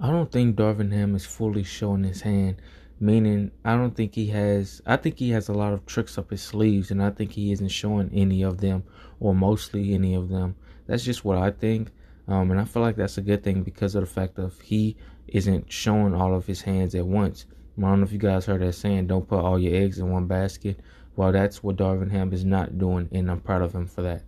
I don't think Darvin Ham is fully showing his hand. Meaning, I don't think he has. I think he has a lot of tricks up his sleeves, and I think he isn't showing any of them, or mostly any of them. That's just what I think. Um, and I feel like that's a good thing because of the fact of he isn't showing all of his hands at once. I don't know if you guys heard that saying, don't put all your eggs in one basket. Well, that's what Darvin Ham is not doing, and I'm proud of him for that.